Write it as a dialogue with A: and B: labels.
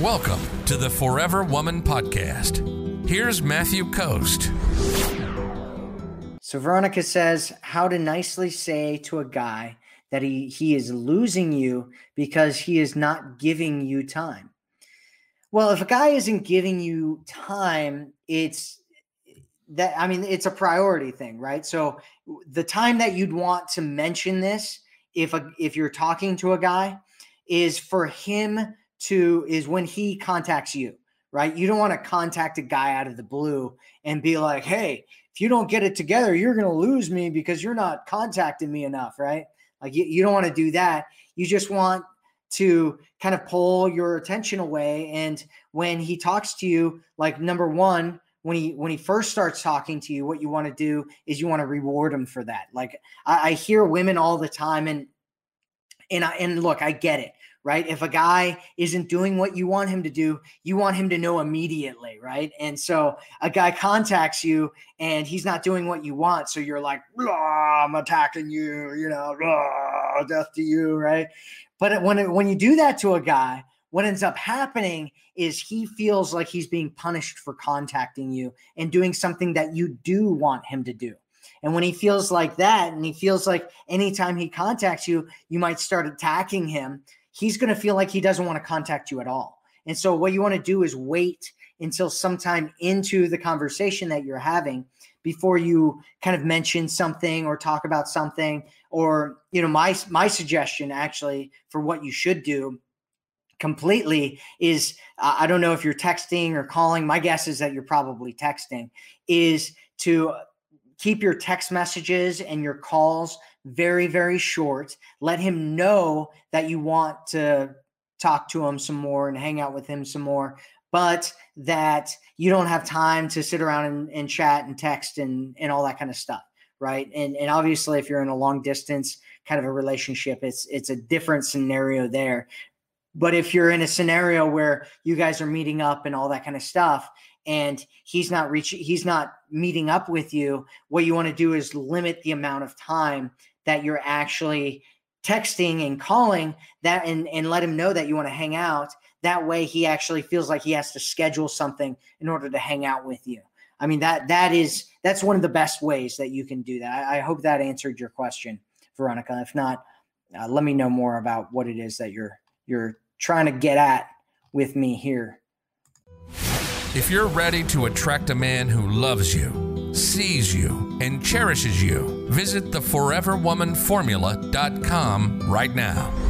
A: Welcome to the Forever Woman Podcast. Here's Matthew Coast.
B: So Veronica says how to nicely say to a guy that he he is losing you because he is not giving you time. Well, if a guy isn't giving you time, it's that I mean it's a priority thing, right? So the time that you'd want to mention this if a if you're talking to a guy is for him to is when he contacts you, right? You don't want to contact a guy out of the blue and be like, "Hey, if you don't get it together, you're going to lose me because you're not contacting me enough, right? Like you, you don't want to do that. You just want to kind of pull your attention away. And when he talks to you, like number one, when he when he first starts talking to you, what you want to do is you want to reward him for that. Like I, I hear women all the time, and and I and look, I get it right? If a guy isn't doing what you want him to do, you want him to know immediately, right? And so a guy contacts you and he's not doing what you want. So you're like, I'm attacking you, you know, death to you, right? But when, it, when you do that to a guy, what ends up happening is he feels like he's being punished for contacting you and doing something that you do want him to do. And when he feels like that, and he feels like anytime he contacts you, you might start attacking him, he's going to feel like he doesn't want to contact you at all. And so, what you want to do is wait until sometime into the conversation that you're having before you kind of mention something or talk about something or you know my my suggestion actually for what you should do completely is uh, i don't know if you're texting or calling my guess is that you're probably texting is to keep your text messages and your calls very, very short. Let him know that you want to talk to him some more and hang out with him some more, but that you don't have time to sit around and, and chat and text and, and all that kind of stuff. Right. And, and obviously if you're in a long distance kind of a relationship, it's it's a different scenario there. But if you're in a scenario where you guys are meeting up and all that kind of stuff, and he's not reaching he's not meeting up with you what you want to do is limit the amount of time that you're actually texting and calling that and, and let him know that you want to hang out. That way he actually feels like he has to schedule something in order to hang out with you. I mean that that is that's one of the best ways that you can do that. I, I hope that answered your question, Veronica. If not, uh, let me know more about what it is that you're you're trying to get at with me here.
A: If you're ready to attract a man who loves you sees you, and cherishes you. Visit theforeverwomanformula.com right now.